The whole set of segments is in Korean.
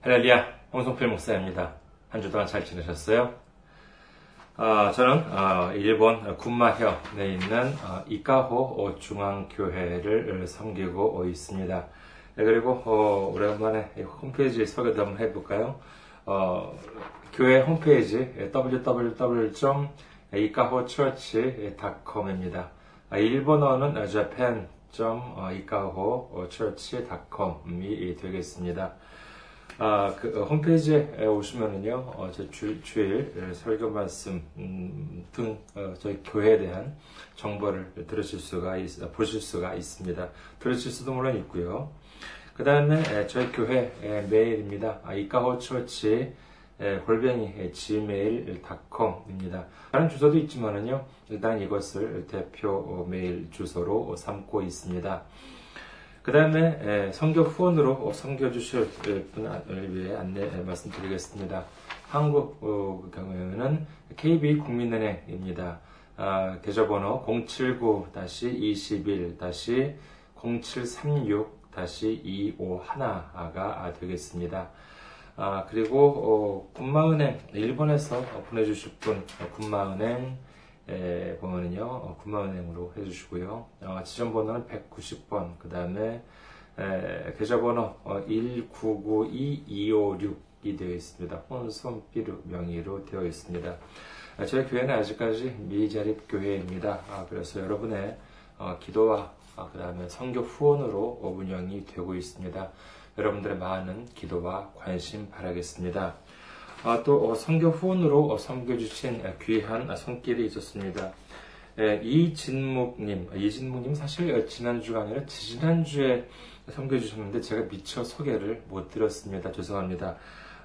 할렐루야, 홍성필 목사입니다. 한 주 동안 잘 지내셨어요? 아, 저는 아, 일본 군마현에 있는 아, 이카호 중앙교회를 섬기고 있습니다. 네, 그리고 어, 오랜만에 홈페이지 소개도 한번 해볼까요? 어, 교회 홈페이지 www.ikahochurch.com입니다. 일본어는 japan.ikahochurch.com이 되겠습니다. 아, 그 어, 홈페이지에 오시면은요, 어, 저 주, 주일 설교 말씀 음, 등 어, 저희 교회에 대한 정보를 들으실 수가 있, 보실 수가 있습니다. 들으실 수도 물론 있고요. 그 다음에 저희 교회 메일입니다. 아, 이카호 처치 골뱅이 gmail.com입니다. 다른 주소도 있지만은요, 일단 이것을 대표 메일 주소로 삼고 있습니다. 그 다음에 성교 후원으로 섬겨주실 분을 위해 안내 말씀드리겠습니다. 한국 어, 경우에는 KB 국민은행입니다. 아, 계좌번호 079-0736-2736-251가 되겠습니다. 아, 그리고 어, 군마은행 일본에서 보내주실 분 군마은행 에, 보면은요, 어, 군마은행으로 해주시고요. 어, 지점번호는 190번, 그 다음에 계좌번호 어, 1992256이 되어 있습니다. 혼손비루 명의로 되어 있습니다. 아, 저희 교회는 아직까지 미자립 교회입니다. 아, 그래서 여러분의 어, 기도와 아, 그 다음에 성교 후원으로 운영이 되고 있습니다. 여러분들의 많은 기도와 관심 바라겠습니다. 아, 또 어, 선교 후원으로 어, 섬겨주신 귀한 손길이 있었습니다. 예, 이진묵님, 이진묵님 사실 어, 지난주가 아니라 지난주에 섬겨주셨는데 제가 미처 소개를 못 드렸습니다. 죄송합니다.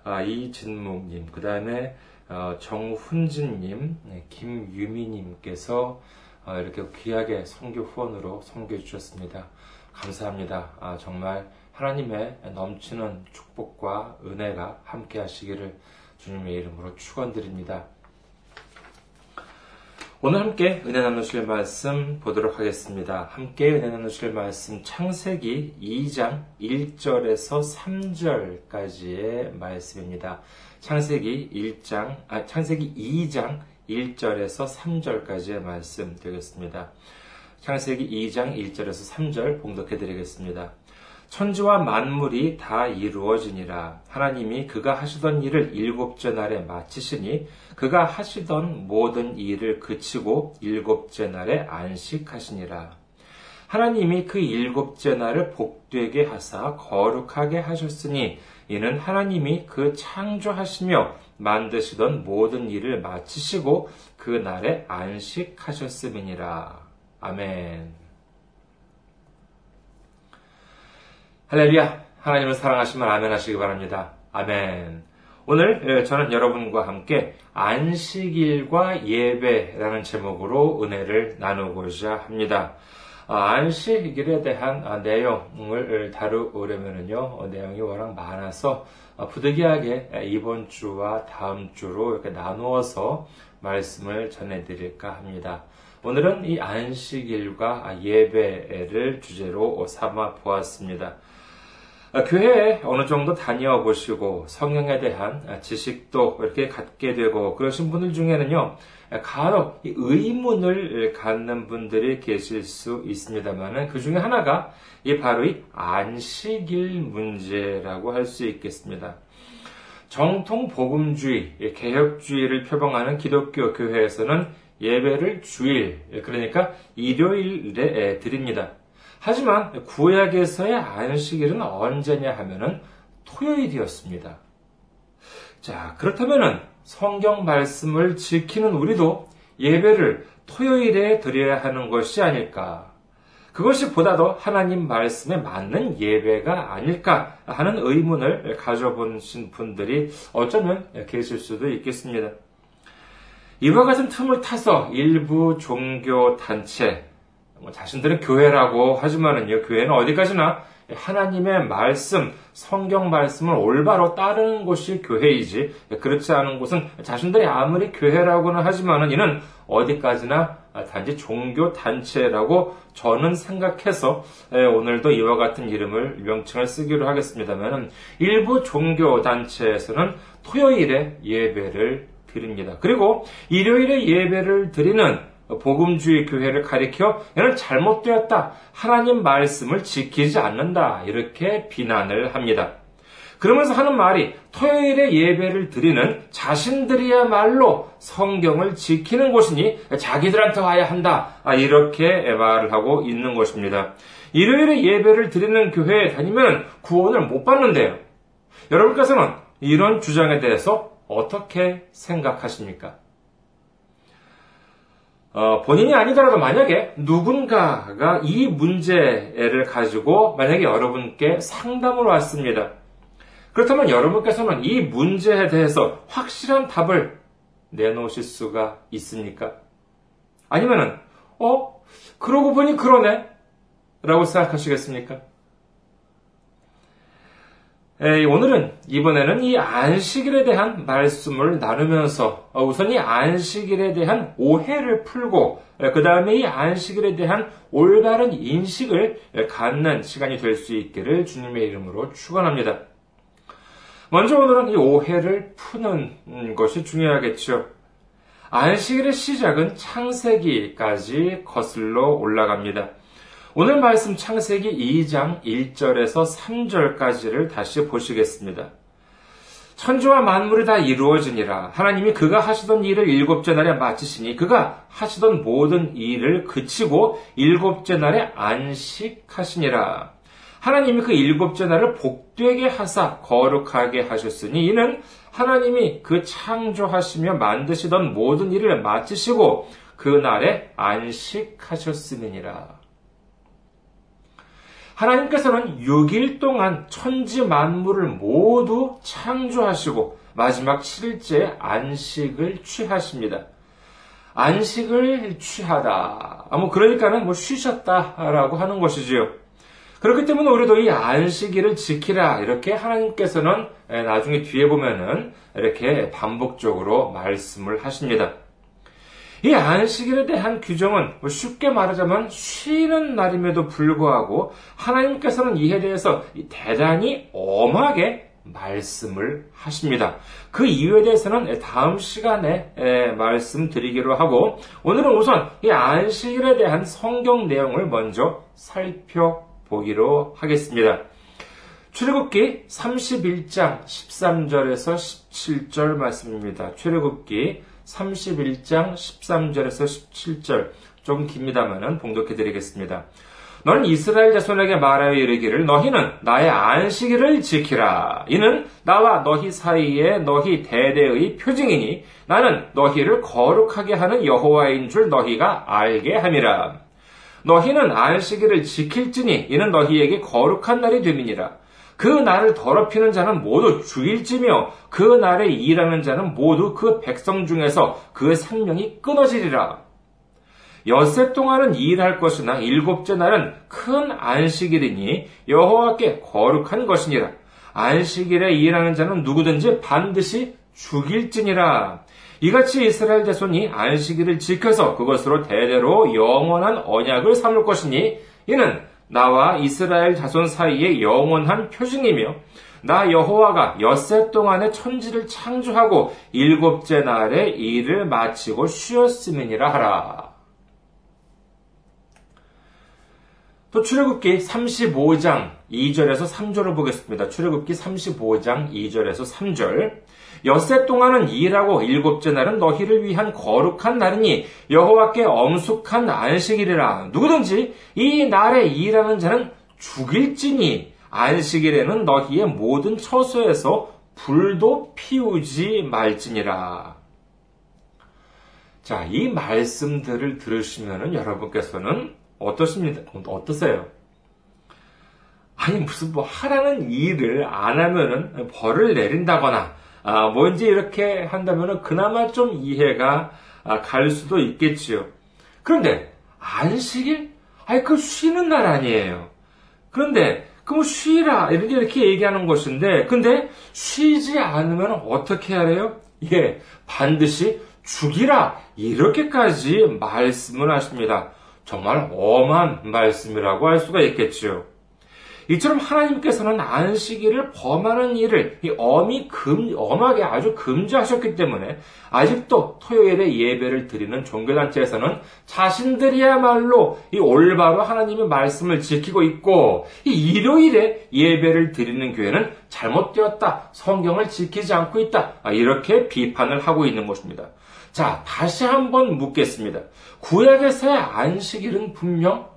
아, 이진묵님, 그 다음에 정훈진님, 네, 김유미님께서 이렇게 귀하게 선교 후원으로 섬겨주셨습니다. 감사합니다. 아, 정말 하나님의 넘치는 축복과 은혜가 함께 하시기를 주님의 이름으로 축원드립니다. 오늘 함께 은혜 나누실 말씀 보도록 하겠습니다. 함께 은혜 나누실 말씀 창세기 2장 1절에서 3절까지의 말씀입니다. 창세기 1장 아 창세기 2장 1절에서 3절까지의 말씀 되겠습니다. 창세기 2장 1절에서 3절 봉독해 드리겠습니다. 천지와 만물이 다 이루어지니라. 하나님이 그가 하시던 일을 일곱째 날에 마치시니 그가 하시던 모든 일을 그치고 일곱째 날에 안식하시니라. 하나님이 그 일곱째 날을 복되게 하사 거룩하게 하셨으니 이는 하나님이 그 창조하시며 만드시던 모든 일을 마치시고 그 날에 안식하셨음이니라. 아멘. 할렐루야! 하나님을 사랑하시면 아멘 하시기 바랍니다. 아멘. 오늘 저는 여러분과 함께 안식일과 예배라는 제목으로 은혜를 나누고자 합니다. 아, 안식일에 대한 아, 내용을 다루려면요, 어, 내용이 워낙 많아서 어, 부득이하게 이번 주와 다음 주로 이렇게 나누어서 말씀을 전해드릴까 합니다. 오늘은 이 안식일과 예배를 주제로 삼아 보았습니다. 아, 교회에 어느 정도 다녀 보시고 성경에 대한 지식도 이렇게 갖게 되고 그러신 분들 중에는요, 간혹 의문을 갖는 분들이 계실 수 있습니다만 그 중에 하나가 이 바로 이 안식일 문제라고 할 수 있겠습니다. 정통 복음주의, 개혁주의를 표방하는 기독교 교회에서는 예배를 주일, 그러니까 일요일에 드립니다. 하지만 구약에서의 안식일은 언제냐 하면은 토요일이었습니다. 자, 그렇다면은 성경 말씀을 지키는 우리도 예배를 토요일에 드려야 하는 것이 아닐까? 그것이 보다도 하나님 말씀에 맞는 예배가 아닐까 하는 의문을 가져보신 분들이 어쩌면 계실 수도 있겠습니다. 이와 같은 틈을 타서 일부 종교 단체, 뭐 자신들은 교회라고 하지만은요, 교회는 어디까지나 하나님의 말씀, 성경 말씀을 올바로 따르는 곳이 교회이지, 그렇지 않은 곳은 자신들이 아무리 교회라고는 하지만은 이는 어디까지나 단지 종교 단체라고 저는 생각해서 오늘도 이와 같은 이름을 명칭을 쓰기로 하겠습니다만 일부 종교 단체에서는 토요일에 예배를 드립니다. 그리고 일요일에 예배를 드리는 복음주의 교회를 가리켜 얘는 잘못되었다. 하나님 말씀을 지키지 않는다. 이렇게 비난을 합니다. 그러면서 하는 말이 토요일에 예배를 드리는 자신들이야말로 성경을 지키는 곳이니 자기들한테 와야 한다. 아, 이렇게 말을 하고 있는 것입니다. 일요일에 예배를 드리는 교회에 다니면 구원을 못 받는데요. 여러분께서는 이런 주장에 대해서 어떻게 생각하십니까? 어, 본인이 아니더라도 만약에 누군가가 이 문제를 가지고 만약에 여러분께 상담을 왔습니다. 그렇다면 여러분께서는 이 문제에 대해서 확실한 답을 내놓으실 수가 있습니까? 아니면은, 어? 그러고 보니 그러네? 라고 생각하시겠습니까? 오늘은 이번에는 이 안식일에 대한 말씀을 나누면서 어, 우선 이 안식일에 대한 오해를 풀고 그 다음에 이 안식일에 대한 올바른 인식을 갖는 시간이 될 수 있기를 주님의 이름으로 축원합니다. 먼저 오늘은 이 오해를 푸는 것이 중요하겠죠. 안식일의 시작은 창세기까지 거슬러 올라갑니다. 오늘 말씀 창세기 2장 1절에서 3절까지를 다시 보시겠습니다. 천지와 만물이 다 이루어지니라. 하나님이 그가 하시던 일을 일곱째 날에 마치시니 그가 하시던 모든 일을 그치고 일곱째 날에 안식하시니라. 하나님이 그 일곱째 날을 복되게 하사 거룩하게 하셨으니 이는 하나님이 그 창조하시며 만드시던 모든 일을 마치시고 그 날에 안식하셨음이니라. 하나님께서는 6일 동안 천지 만물을 모두 창조하시고 마지막 7일째 안식을 취하십니다. 안식을 취하다. 뭐 그러니까는 뭐 쉬셨다라고 하는 것이지요. 그렇기 때문에 우리도 이 안식일을 지키라 이렇게 하나님께서는 나중에 뒤에 보면은 이렇게 반복적으로 말씀을 하십니다. 이 안식일에 대한 규정은 뭐 쉽게 말하자면 쉬는 날임에도 불구하고 하나님께서는 이에 대해서 대단히 엄하게 말씀을 하십니다. 그 이유에 대해서는 다음 시간에 말씀드리기로 하고 오늘은 우선 이 안식일에 대한 성경 내용을 먼저 살펴 보기로 하겠습니다. 출애굽기 31장 13절에서 17절 말씀입니다. 출애굽기 31장 13절에서 17절 조금 깁니다만은 봉독해 드리겠습니다. 너는 이스라엘 자손에게 말하여 이르기를 너희는 나의 안식일을 지키라. 이는 나와 너희 사이에 너희 대대의 표징이니 나는 너희를 거룩하게 하는 여호와인 줄 너희가 알게 함이라. 너희는 안식일을 지킬지니 이는 너희에게 거룩한 날이 됨이니라. 그 날을 더럽히는 자는 모두 죽일지며 그 날에 일하는 자는 모두 그 백성 중에서 그 생명이 끊어지리라. 엿새 동안은 일할 것이나 일곱째 날은 큰 안식일이니 여호와께 거룩한 것이니라. 안식일에 일하는 자는 누구든지 반드시 죽일지니라. 이같이 이스라엘 자손이 안식일을 지켜서 그것으로 대대로 영원한 언약을 삼을 것이니 이는 나와 이스라엘 자손 사이의 영원한 표징이며 나 여호와가 엿새 동안에 천지를 창조하고 일곱째 날에 일을 마치고 쉬었음이니라 하라. 또 출애굽기 35장 2절에서 3절을 보겠습니다. 출애굽기 35장 2절에서 3절. 엿새 동안은 일하고 일곱째 날은 너희를 위한 거룩한 날이니 여호와께 엄숙한 안식일이라 누구든지 이 날에 일하는 자는 죽일지니 안식일에는 너희의 모든 처소에서 불도 피우지 말지니라. 자, 이 말씀들을 들으시면 여러분께서는 어떠십니까? 어떠세요? 아니, 무슨 뭐 하라는 일을 안 하면은 벌을 내린다거나, 아, 뭔지 이렇게 한다면 그나마 좀 이해가 아, 갈 수도 있겠지요. 그런데 안식일? 아니 그 쉬는 날 아니에요. 그런데 그럼 쉬라 이렇게 이렇게 얘기하는 것인데 근데 쉬지 않으면 어떻게 해야 해요? 예, 반드시 죽이라 이렇게까지 말씀을 하십니다. 정말 엄한 말씀이라고 할 수가 있겠지요. 이처럼 하나님께서는 안식일을 범하는 일을 엄히 금, 엄하게 아주 금지하셨기 때문에 아직도 토요일에 예배를 드리는 종교단체에서는 자신들이야말로 이 올바로 하나님의 말씀을 지키고 있고 이 일요일에 예배를 드리는 교회는 잘못되었다. 성경을 지키지 않고 있다. 아, 이렇게 비판을 하고 있는 것입니다. 자, 다시 한번 묻겠습니다. 구약에서의 안식일은 분명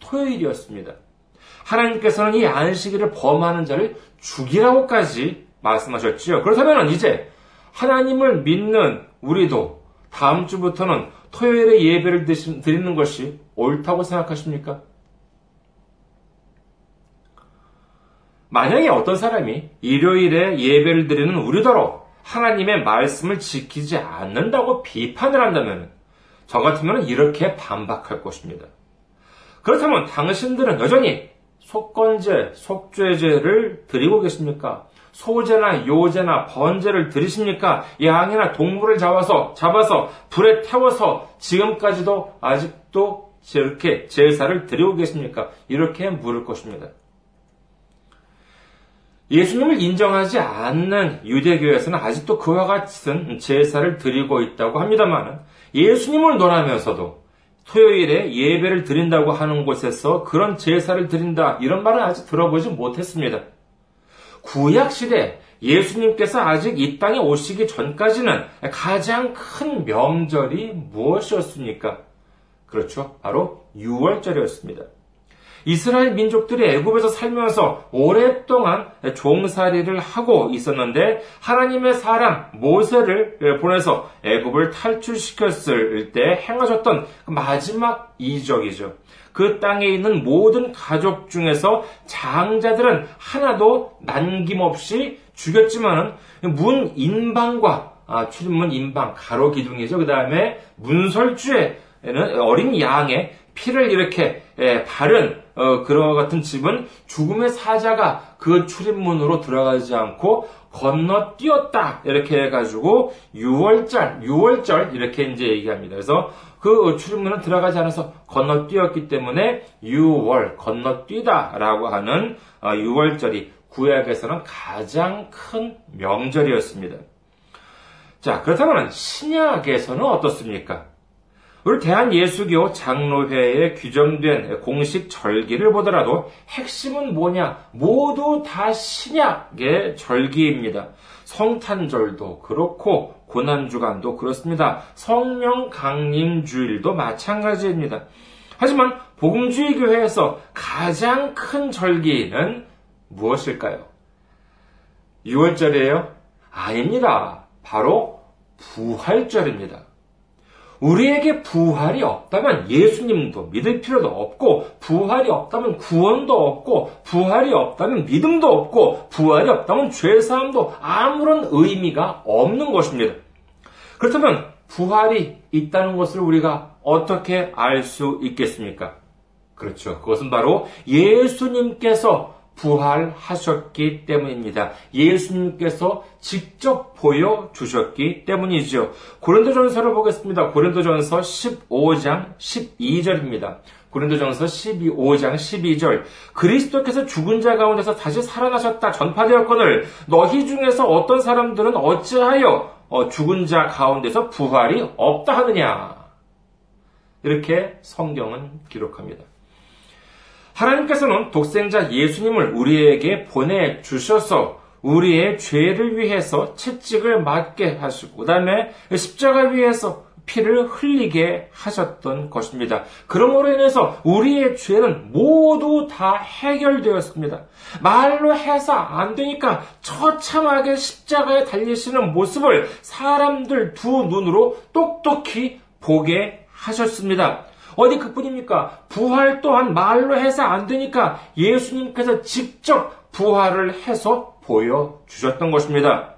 토요일이었습니다. 하나님께서는 이 안식일을 범하는 자를 죽이라고까지 말씀하셨지요. 그렇다면 이제 하나님을 믿는 우리도 다음 주부터는 토요일에 예배를 드리는 것이 옳다고 생각하십니까? 만약에 어떤 사람이 일요일에 예배를 드리는 우리더러 하나님의 말씀을 지키지 않는다고 비판을 한다면 저 같으면 이렇게 반박할 것입니다. 그렇다면 당신들은 여전히 속건제, 속죄제를 드리고 계십니까? 소제나 요제나 번제를 드리십니까? 양이나 동물을 잡아서 잡아서 불에 태워서 지금까지도 아직도 이렇게 제사를 드리고 계십니까? 이렇게 물을 것입니다. 예수님을 인정하지 않는 유대교에서는 아직도 그와 같은 제사를 드리고 있다고 합니다만 예수님을 논하면서도 토요일에 예배를 드린다고 하는 곳에서 그런 제사를 드린다 이런 말은 아직 들어보지 못했습니다. 구약 시대 예수님께서 아직 이 땅에 오시기 전까지는 가장 큰 명절이 무엇이었습니까? 그렇죠. 바로 6월절이었습니다. 이스라엘 민족들이 애굽에서 살면서 오랫동안 종살이를 하고 있었는데 하나님의 사람 모세를 보내서 애굽을 탈출시켰을 때 행하셨던 그 마지막 이적이죠. 그 땅에 있는 모든 가족 중에서 장자들은 하나도 남김없이 죽였지만은 문 인방과 아, 출입문 인방 가로 기둥이죠. 그 다음에 문설주에는 어린 양의 피를 이렇게 예, 바른 어, 그와 같은 집은 죽음의 사자가 그 출입문으로 들어가지 않고 건너뛰었다 이렇게 해가지고 6월절 6월절 이렇게 이제 얘기합니다. 그래서 그 출입문은 들어가지 않아서 건너뛰었기 때문에 6월 건너뛰다라고 하는 6월절이 어, 구약에서는 가장 큰 명절이었습니다. 자 그렇다면 신약에서는 어떻습니까? 우리 대한예수교 장로회에 규정된 공식 절기를 보더라도 핵심은 뭐냐? 모두 다 신약의 절기입니다. 성탄절도 그렇고 고난주간도 그렇습니다. 성령 강림 주일도 마찬가지입니다. 하지만 복음주의 교회에서 가장 큰 절기는 무엇일까요? 6월절이에요? 아닙니다. 바로 부활절입니다. 우리에게 부활이 없다면 예수님도 믿을 필요도 없고, 부활이 없다면 구원도 없고, 부활이 없다면 믿음도 없고, 부활이 없다면 죄사함도 아무런 의미가 없는 것입니다. 그렇다면 부활이 있다는 것을 우리가 어떻게 알 수 있겠습니까? 그렇죠. 그것은 바로 예수님께서 부활하셨기 때문입니다. 예수님께서 직접 보여주셨기 때문이죠. 고린도전서를 보겠습니다. 고린도전서 15장 12절입니다. 고린도전서 12장 12절 그리스도께서 죽은 자 가운데서 다시 살아나셨다 전파되었거늘 너희 중에서 어떤 사람들은 어찌하여 어, 죽은 자 가운데서 부활이 없다 하느냐 이렇게 성경은 기록합니다. 하나님께서는 독생자 예수님을 우리에게 보내 주셔서 우리의 죄를 위해서 채찍을 맞게 하시고, 그 다음에 십자가 위에서 피를 흘리게 하셨던 것입니다. 그러므로 인해서 우리의 죄는 모두 다 해결되었습니다. 말로 해서 안 되니까 처참하게 십자가에 달리시는 모습을 사람들 두 눈으로 똑똑히 보게 하셨습니다. 어디 그뿐입니까? 부활 또한 말로 해서 안 되니까 예수님께서 직접 부활을 해서 보여주셨던 것입니다.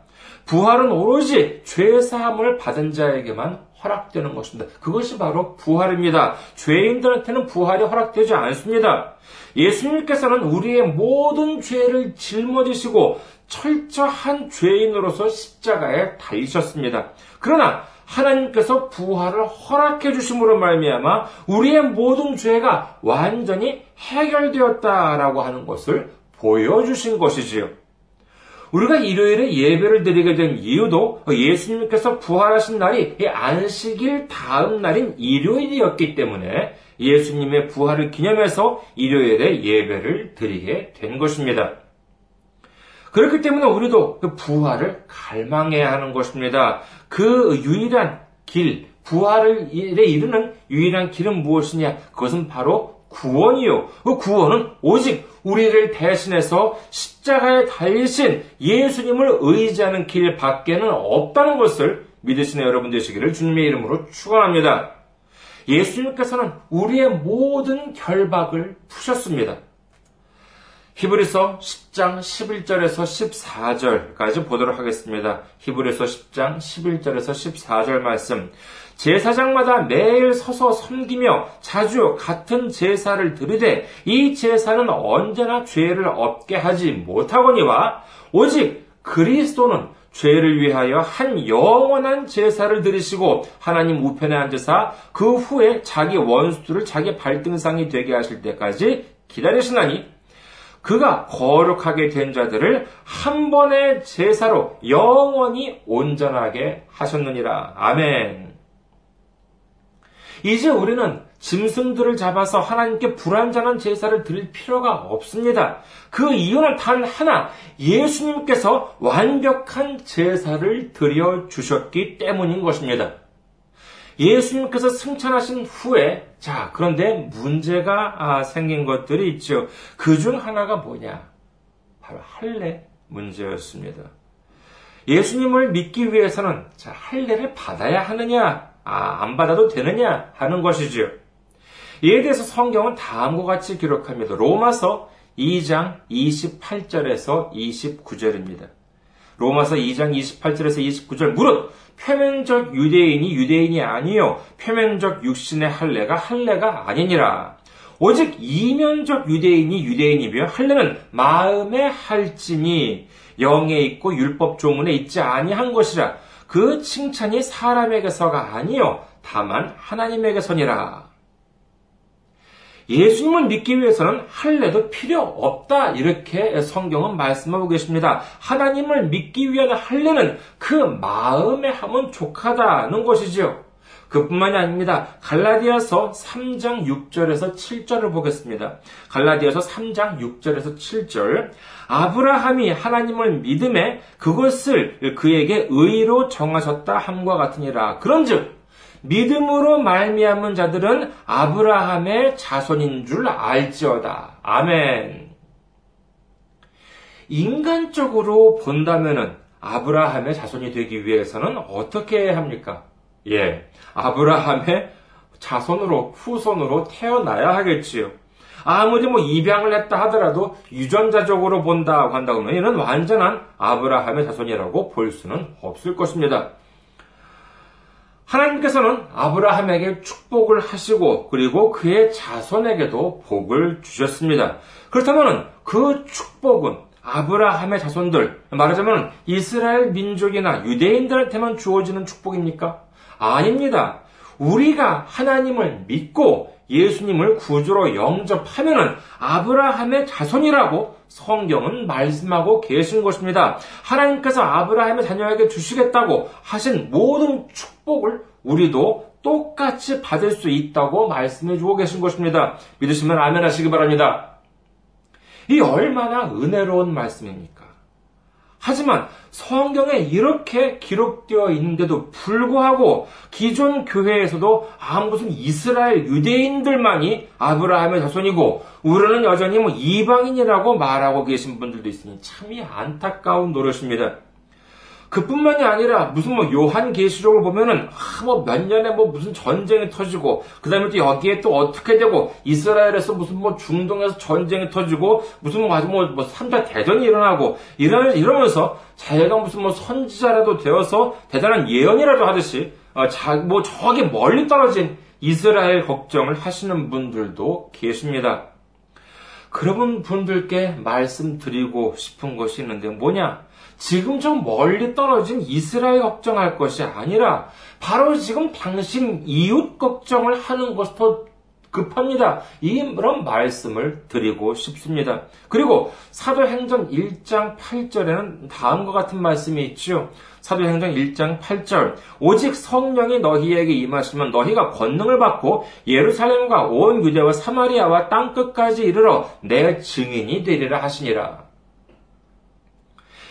부활은 오로지 죄사함을 받은 자에게만 허락되는 것입니다. 그것이 바로 부활입니다. 죄인들한테는 부활이 허락되지 않습니다. 예수님께서는 우리의 모든 죄를 짊어지시고 철저한 죄인으로서 십자가에 달리셨습니다. 그러나 하나님께서 부활을 허락해 주심으로 말미암아 우리의 모든 죄가 완전히 해결되었다라고 하는 것을 보여주신 것이지요. 우리가 일요일에 예배를 드리게 된 이유도 예수님께서 부활하신 날이 안식일 다음 날인 일요일이었기 때문에 예수님의 부활을 기념해서 일요일에 예배를 드리게 된 것입니다. 그렇기 때문에 우리도 그 부활을 갈망해야 하는 것입니다. 그 유일한 길, 부활을 이르는 유일한 길은 무엇이냐? 그것은 바로 구원이요. 그 구원은 오직 우리를 대신해서 십자가에 달리신 예수님을 의지하는 길 밖에는 없다는 것을 믿으시는 여러분 되시기를 주님의 이름으로 축원합니다. 예수님께서는 우리의 모든 결박을 푸셨습니다. 히브리서 10장 11절에서 14절까지 보도록 하겠습니다. 히브리서 10장 11절에서 14절 말씀. 제사장마다 매일 서서 섬기며 자주 같은 제사를 드리되 이 제사는 언제나 죄를 없게 하지 못하거니와 오직 그리스도는 죄를 위하여 한 영원한 제사를 드리시고 하나님 우편에 앉으사 그 후에 자기 원수들을 자기 발등상이 되게 하실 때까지 기다리시나니 그가 거룩하게 된 자들을 한 번의 제사로 영원히 온전하게 하셨느니라. 아멘. 이제 우리는 짐승들을 잡아서 하나님께 불완전한 제사를 드릴 필요가 없습니다. 그 이유는 단 하나, 예수님께서 완벽한 제사를 드려 주셨기 때문인 것입니다. 예수님께서 승천하신 후에 자 그런데 문제가 아, 생긴 것들이 있죠. 그 중 하나가 뭐냐? 바로 할례 문제였습니다. 예수님을 믿기 위해서는 자 할례를 받아야 하느냐, 아, 안 받아도 되느냐 하는 것이지요. 이에 대해서 성경은 다음과 같이 기록합니다. 로마서 2장 28절에서 29절입니다. 로마서 2장 28절에서 29절 무릇 표면적 유대인이 유대인이 아니요 표면적 육신의 할례가 할례가 아니니라. 오직 이면적 유대인이 유대인이며 할례는 마음의 할지니 영에 있고 율법 조문에 있지 아니한 것이라. 그 칭찬이 사람에게서가 아니요 다만 하나님에게서니라. 예수님을 믿기 위해서는 할례도 필요 없다. 이렇게 성경은 말씀하고 계십니다. 하나님을 믿기 위한 할례는 그 마음에 하면 족하다는 것이지요. 그뿐만이 아닙니다. 갈라디아서 3장 6절에서 7절을 보겠습니다. 갈라디아서 3장 6절에서 7절. 아브라함이 하나님을 믿음에 그것을 그에게 의로 정하셨다 함과 같으니라. 그런즉 믿음으로 말미암은 자들은 아브라함의 자손인 줄 알지어다. 아멘. 인간적으로 본다면은 아브라함의 자손이 되기 위해서는 어떻게 합니까? 예. 아브라함의 자손으로, 후손으로 태어나야 하겠지요. 아무리 뭐 입양을 했다 하더라도 유전자적으로 본다고 한다고 하면 이는 완전한 아브라함의 자손이라고 볼 수는 없을 것입니다. 하나님께서는 아브라함에게 축복을 하시고 그리고 그의 자손에게도 복을 주셨습니다. 그렇다면 그 축복은 아브라함의 자손들, 말하자면 이스라엘 민족이나 유대인들한테만 주어지는 축복입니까? 아닙니다. 우리가 하나님을 믿고 예수님을 구주로 영접하면은 아브라함의 자손이라고 성경은 말씀하고 계신 것입니다. 하나님께서 아브라함의 자녀에게 주시겠다고 하신 모든 축복을 우리도 똑같이 받을 수 있다고 말씀해 주고 계신 것입니다. 믿으시면 아멘 하시기 바랍니다. 이 얼마나 은혜로운 말씀입니까? 하지만 성경에 이렇게 기록되어 있는데도 불구하고 기존 교회에서도 아 무슨 이스라엘 유대인들만이 아브라함의 자손이고 우리는 여전히 뭐 이방인이라고 말하고 계신 분들도 있으니 참이 안타까운 노릇입니다. 그뿐만이 아니라 무슨 뭐 요한 계시록을 보면은 아, 뭐 몇 년에 뭐 무슨 전쟁이 터지고 그다음에 또 여기에 또 어떻게 되고 이스라엘에서 무슨 뭐 중동에서 전쟁이 터지고 무슨 뭐 아주 뭐, 뭐 3차 대전이 일어나고 이러 이러면서 자기가 무슨 뭐 선지자라도 되어서 대단한 예언이라도 하듯이 어, 자, 뭐 저기 멀리 떨어진 이스라엘 걱정을 하시는 분들도 계십니다. 그런 분들께 말씀드리고 싶은 것이 있는데 뭐냐? 지금 저 멀리 떨어진 이스라엘 걱정할 것이 아니라 바로 지금 당신 이웃 걱정을 하는 것이 더 급합니다. 이런 말씀을 드리고 싶습니다. 그리고 사도행전 1장 8절에는 다음과 같은 말씀이 있죠. 사도행전 1장 8절 오직 성령이 너희에게 임하시면 너희가 권능을 받고 예루살렘과 온 유대와 사마리아와 땅 끝까지 이르러 내 증인이 되리라 하시니라.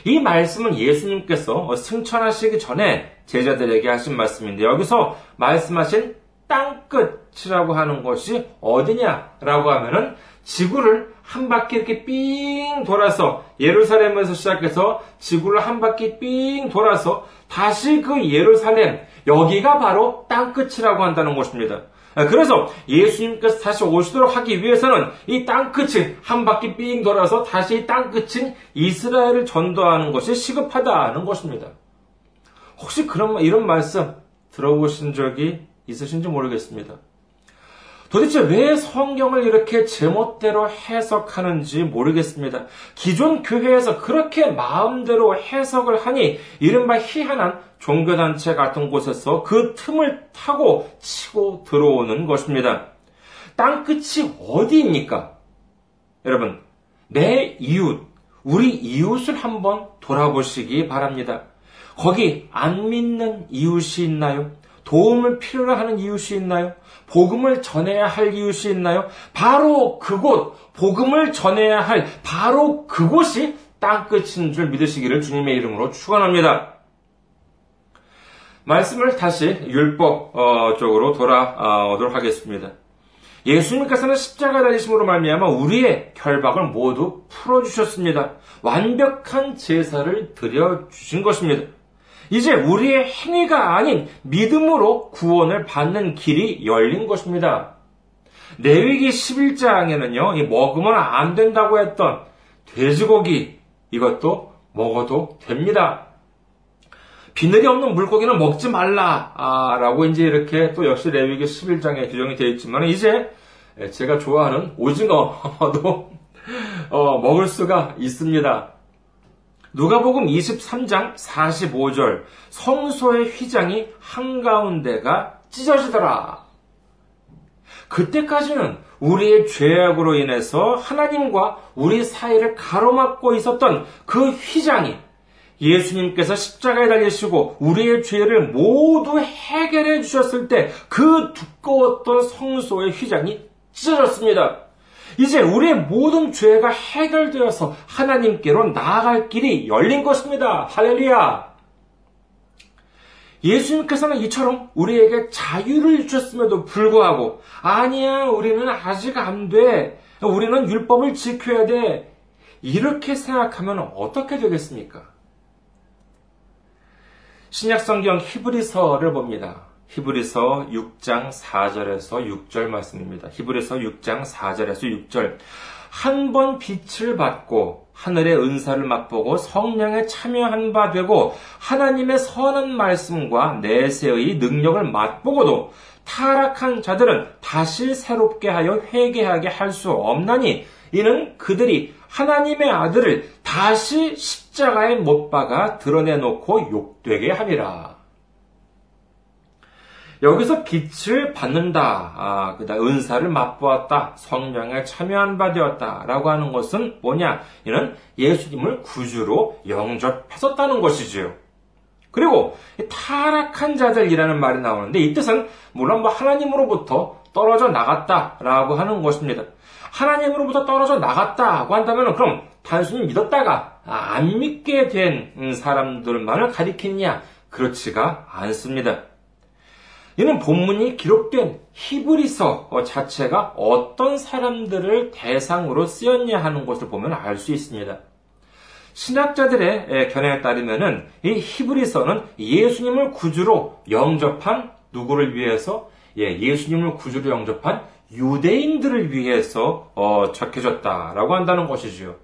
이 말씀은 예수님께서 승천하시기 전에 제자들에게 하신 말씀인데 여기서 말씀하신 땅끝이라고 하는 것이 어디냐라고 하면은 지구를 한 바퀴 이렇게 삥 돌아서 예루살렘에서 시작해서 지구를 한 바퀴 삥 돌아서 다시 그 예루살렘 여기가 바로 땅끝이라고 한다는 것입니다. 그래서 예수님께서 다시 오시도록 하기 위해서는 이 땅끝이 한 바퀴 삥 돌아서 다시 이 땅끝인 이스라엘을 전도하는 것이 시급하다는 것입니다. 혹시 그런 이런 말씀 들어보신 적이 있으신지 모르겠습니다. 도대체 왜 성경을 이렇게 제멋대로 해석하는지 모르겠습니다. 기존 교회에서 그렇게 마음대로 해석을 하니 이른바 희한한 종교단체 같은 곳에서 그 틈을 타고 치고 들어오는 것입니다. 땅끝이 어디입니까? 여러분, 내 이웃, 우리 이웃을 한번 돌아보시기 바랍니다. 거기 안 믿는 이웃이 있나요? 도움을 필요로 하는 이웃이 있나요? 복음을 전해야 할 이웃이 있나요? 바로 그곳, 복음을 전해야 할 바로 그곳이 땅끝인 줄 믿으시기를 주님의 이름으로 축원합니다. 말씀을 다시 율법 어, 쪽으로 돌아오도록 하겠습니다. 예수님께서는 십자가 달리심으로 말미암아 우리의 결박을 모두 풀어주셨습니다. 완벽한 제사를 드려 주신 것입니다. 이제 우리의 행위가 아닌 믿음으로 구원을 받는 길이 열린 것입니다. 레위기 11장에는요, 먹으면 안 된다고 했던 돼지고기, 이것도 먹어도 됩니다. 비늘이 없는 물고기는 먹지 말라, 아, 라고 이제 이렇게 또 역시 레위기 11장에 규정이 되어 있지만, 이제 제가 좋아하는 오징어도 어, 먹을 수가 있습니다. 누가복음 23장 45절 성소의 휘장이 한가운데가 찢어지더라. 그때까지는 우리의 죄악으로 인해서 하나님과 우리 사이를 가로막고 있었던 그 휘장이 예수님께서 십자가에 달리시고 우리의 죄를 모두 해결해 주셨을 때 그 두꺼웠던 성소의 휘장이 찢어졌습니다. 이제 우리의 모든 죄가 해결되어서 하나님께로 나아갈 길이 열린 것입니다. 할렐루야! 예수님께서는 이처럼 우리에게 자유를 주셨음에도 불구하고, 아니야, 우리는 아직 안 돼. 우리는 율법을 지켜야 돼. 이렇게 생각하면 어떻게 되겠습니까? 신약성경 히브리서를 봅니다. 히브리서 6장 4절에서 6절 말씀입니다. 히브리서 6장 4절에서 6절. 한 번 빛을 받고 하늘의 은사를 맛보고 성령에 참여한 바 되고 하나님의 선한 말씀과 내세의 능력을 맛보고도 타락한 자들은 다시 새롭게 하여 회개하게 할 수 없나니 이는 그들이 하나님의 아들을 다시 십자가에 못 박아 드러내놓고 욕되게 함이라. 여기서 빛을 받는다, 아, 그다 은사를 맛보았다, 성령에 참여한 바 되었다라고 하는 것은 뭐냐? 이는 예수님을 구주로 영접했었다는 것이지요. 그리고 타락한 자들이라는 말이 나오는데 이 뜻은 물론 뭐 하나님으로부터 떨어져 나갔다라고 하는 것입니다. 하나님으로부터 떨어져 나갔다고 한다면 그럼 단순히 믿었다가 안 믿게 된 사람들만을 가리키느냐? 그렇지가 않습니다. 이는 본문이 기록된 히브리서 자체가 어떤 사람들을 대상으로 쓰였냐 하는 것을 보면 알 수 있습니다. 신학자들의 견해에 따르면은 이 히브리서는 예수님을 구주로 영접한 누구를 위해서 예, 예수님을 구주로 영접한 유대인들을 위해서 어, 적혀졌다라고 한다는 것이지요.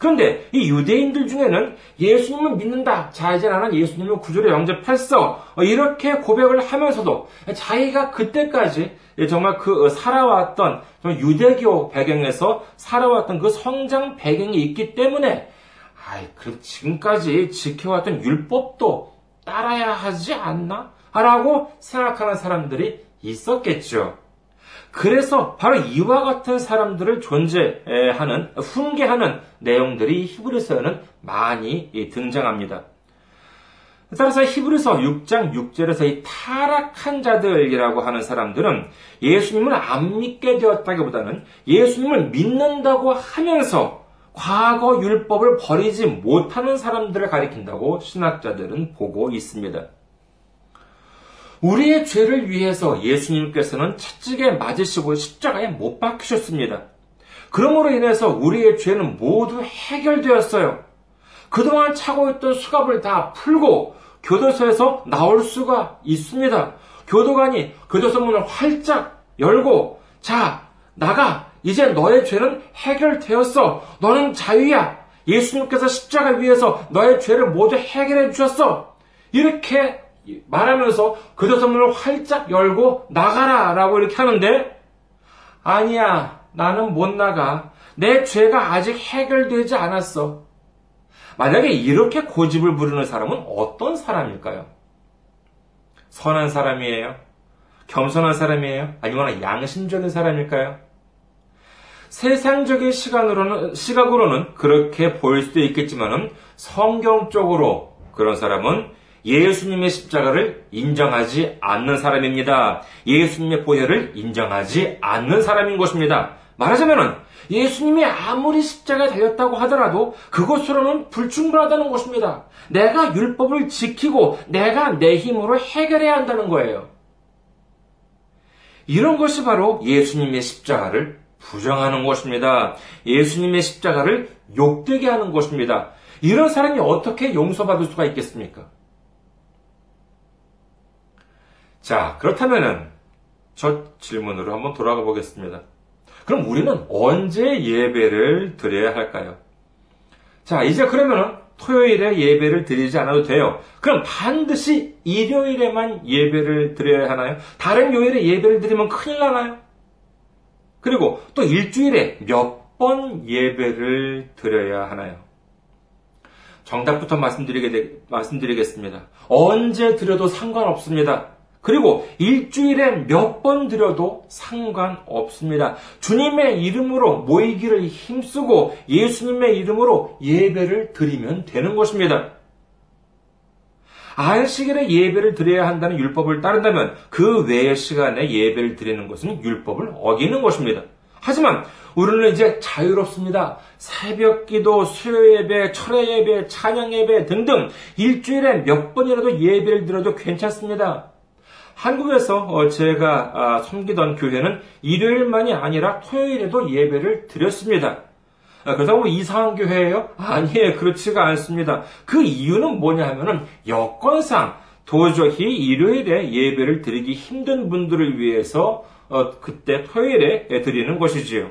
그런데 이 유대인들 중에는 예수님을 믿는다. 자, 이제 나는 예수님을 구주로 영접했어. 어, 이렇게 고백을 하면서도 자기가 그때까지 정말 그 어, 살아왔던 유대교 배경에서 살아왔던 그 성장 배경이 있기 때문에 아이, 그 지금까지 지켜왔던 율법도 따라야 하지 않나? 라고 생각하는 사람들이 있었겠죠. 그래서 바로 이와 같은 사람들을 존재하는, 훈계하는 내용들이 히브리서에는 많이 등장합니다. 따라서 히브리서 6장 6절에서 이 타락한 자들이라고 하는 사람들은 예수님을 안 믿게 되었다기보다는 예수님을 믿는다고 하면서 과거 율법을 버리지 못하는 사람들을 가리킨다고 신학자들은 보고 있습니다. 우리의 죄를 위해서 예수님께서는 채찍에 맞으시고 십자가에 못 박히셨습니다. 그러므로 인해서 우리의 죄는 모두 해결되었어요. 그동안 차고 있던 수갑을 다 풀고 교도소에서 나올 수가 있습니다. 교도관이 교도소 문을 활짝 열고 자 나가 이제 너의 죄는 해결되었어. 너는 자유야. 예수님께서 십자가 위에서 너의 죄를 모두 해결해 주셨어. 이렇게 말하면서 교도소 문을 활짝 열고 나가라 라고 이렇게 하는데 아니야 나는 못 나가 내 죄가 아직 해결되지 않았어 만약에 이렇게 고집을 부르는 사람은 어떤 사람일까요? 선한 사람이에요? 겸손한 사람이에요? 아니면 양심적인 사람일까요? 세상적인 시간으로는, 시각으로는 그렇게 보일 수도 있겠지만은 성경적으로 그런 사람은 예수님의 십자가를 인정하지 않는 사람입니다. 예수님의 보혈을 인정하지 않는 사람인 것입니다. 말하자면은 예수님이 아무리 십자가 되었다고 하더라도 그것으로는 불충분하다는 것입니다. 내가 율법을 지키고 내가 내 힘으로 해결해야 한다는 거예요. 이런 것이 바로 예수님의 십자가를 부정하는 것입니다. 예수님의 십자가를 욕되게 하는 것입니다. 이런 사람이 어떻게 용서받을 수가 있겠습니까? 자, 그렇다면은 저 질문으로 한번 돌아가 보겠습니다. 그럼 우리는 언제 예배를 드려야 할까요? 자, 이제 그러면은 토요일에 예배를 드리지 않아도 돼요. 그럼 반드시 일요일에만 예배를 드려야 하나요? 다른 요일에 예배를 드리면 큰일 나나요? 그리고 또 일주일에 몇 번 예배를 드려야 하나요? 정답부터 말씀드리게, 말씀드리겠습니다. 언제 드려도 상관없습니다. 그리고 일주일에 몇 번 드려도 상관없습니다. 주님의 이름으로 모이기를 힘쓰고 예수님의 이름으로 예배를 드리면 되는 것입니다. 안식일에 예배를 드려야 한다는 율법을 따른다면 그 외의 시간에 예배를 드리는 것은 율법을 어기는 것입니다. 하지만 우리는 이제 자유롭습니다. 새벽 기도, 수요 예배, 철회 예배, 찬양 예배 등등 일주일에 몇 번이라도 예배를 드려도 괜찮습니다. 한국에서 어, 제가 아, 섬기던 교회는 일요일만이 아니라 토요일에도 예배를 드렸습니다. 아, 그렇다고 이상한 교회예요? 아니에요. 그렇지가 않습니다. 그 이유는 뭐냐 하면은 여건상 도저히 일요일에 예배를 드리기 힘든 분들을 위해서 어, 그때 토요일에 드리는 것이지요.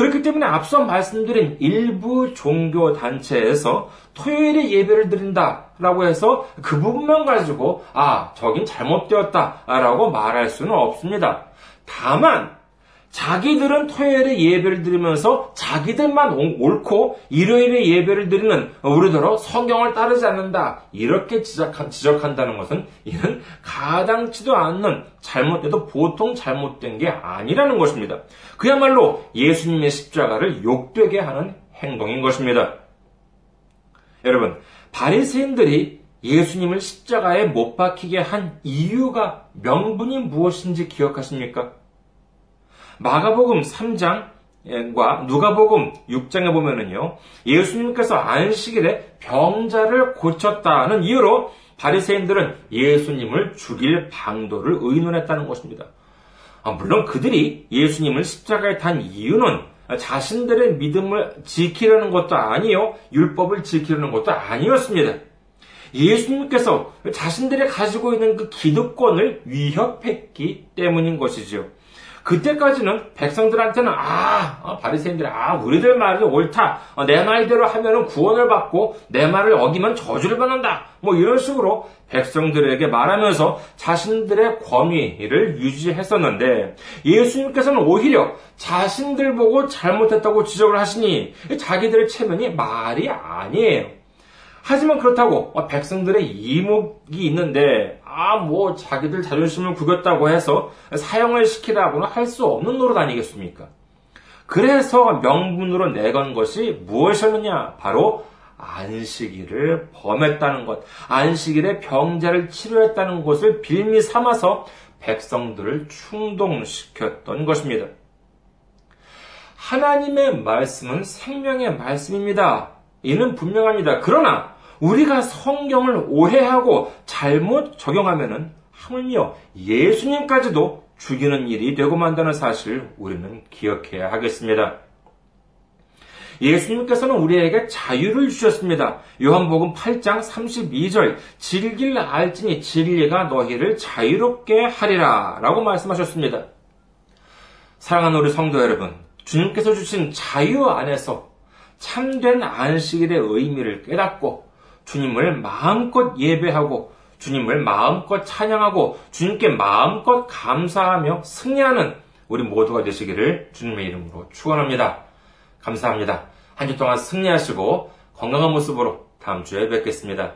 그렇기 때문에 앞서 말씀드린 일부 종교 단체에서 토요일에 예배를 드린다라고 해서 그 부분만 가지고 아, 저긴 잘못되었다라고 말할 수는 없습니다. 다만 자기들은 토요일에 예배를 드리면서 자기들만 옳고 일요일에 예배를 드리는 우리더러 성경을 따르지 않는다. 이렇게 지적한, 지적한다는 것은 이는 가당치도 않는 잘못돼도 보통 잘못된 게 아니라는 것입니다. 그야말로 예수님의 십자가를 욕되게 하는 행동인 것입니다. 여러분, 바리새인들이 예수님을 십자가에 못 박히게 한 이유가 명분이 무엇인지 기억하십니까? 마가복음 3장과 누가복음 6장에 보면은요. 예수님께서 안식일에 병자를 고쳤다는 이유로 바리새인들은 예수님을 죽일 방도를 의논했다는 것입니다. 아, 물론 그들이 예수님을 십자가에 탄 이유는 자신들의 믿음을 지키려는 것도 아니요, 율법을 지키려는 것도 아니었습니다. 예수님께서 자신들이 가지고 있는 그 기득권을 위협했기 때문인 것이지요. 그때까지는 백성들한테는 아 어, 바리새인들이 아 우리들 말이 옳다 어, 내 말대로 하면은 구원을 받고 내 말을 어기면 저주를 받는다 뭐 이런 식으로 백성들에게 말하면서 자신들의 권위를 유지했었는데 예수님께서는 오히려 자신들 보고 잘못했다고 지적을 하시니 자기들의 체면이 말이 아니에요. 하지만 그렇다고 어, 백성들의 이목이 있는데 아 뭐 자기들 자존심을 구겼다고 해서 사형을 시키라고는 할 수 없는 노릇 아니겠습니까? 그래서 명분으로 내건 것이 무엇이었느냐? 바로 안식일을 범했다는 것, 안식일에 병자를 치료했다는 것을 빌미 삼아서 백성들을 충동시켰던 것입니다. 하나님의 말씀은 생명의 말씀입니다. 이는 분명합니다. 그러나 우리가 성경을 오해하고 잘못 적용하면은 하물며 예수님까지도 죽이는 일이 되고 만다는 사실을 우리는 기억해야 하겠습니다. 예수님께서는 우리에게 자유를 주셨습니다. 요한복음 8장 32절 질길 알지니 진리가 너희를 자유롭게 하리라 라고 말씀하셨습니다. 사랑하는 우리 성도 여러분, 주님께서 주신 자유 안에서 참된 안식일의 의미를 깨닫고 주님을 마음껏 예배하고 주님을 마음껏 찬양하고 주님께 마음껏 감사하며 승리하는 우리 모두가 되시기를 주님의 이름으로 축원합니다. 감사합니다. 한 주 동안 승리하시고 건강한 모습으로 다음 주에 뵙겠습니다.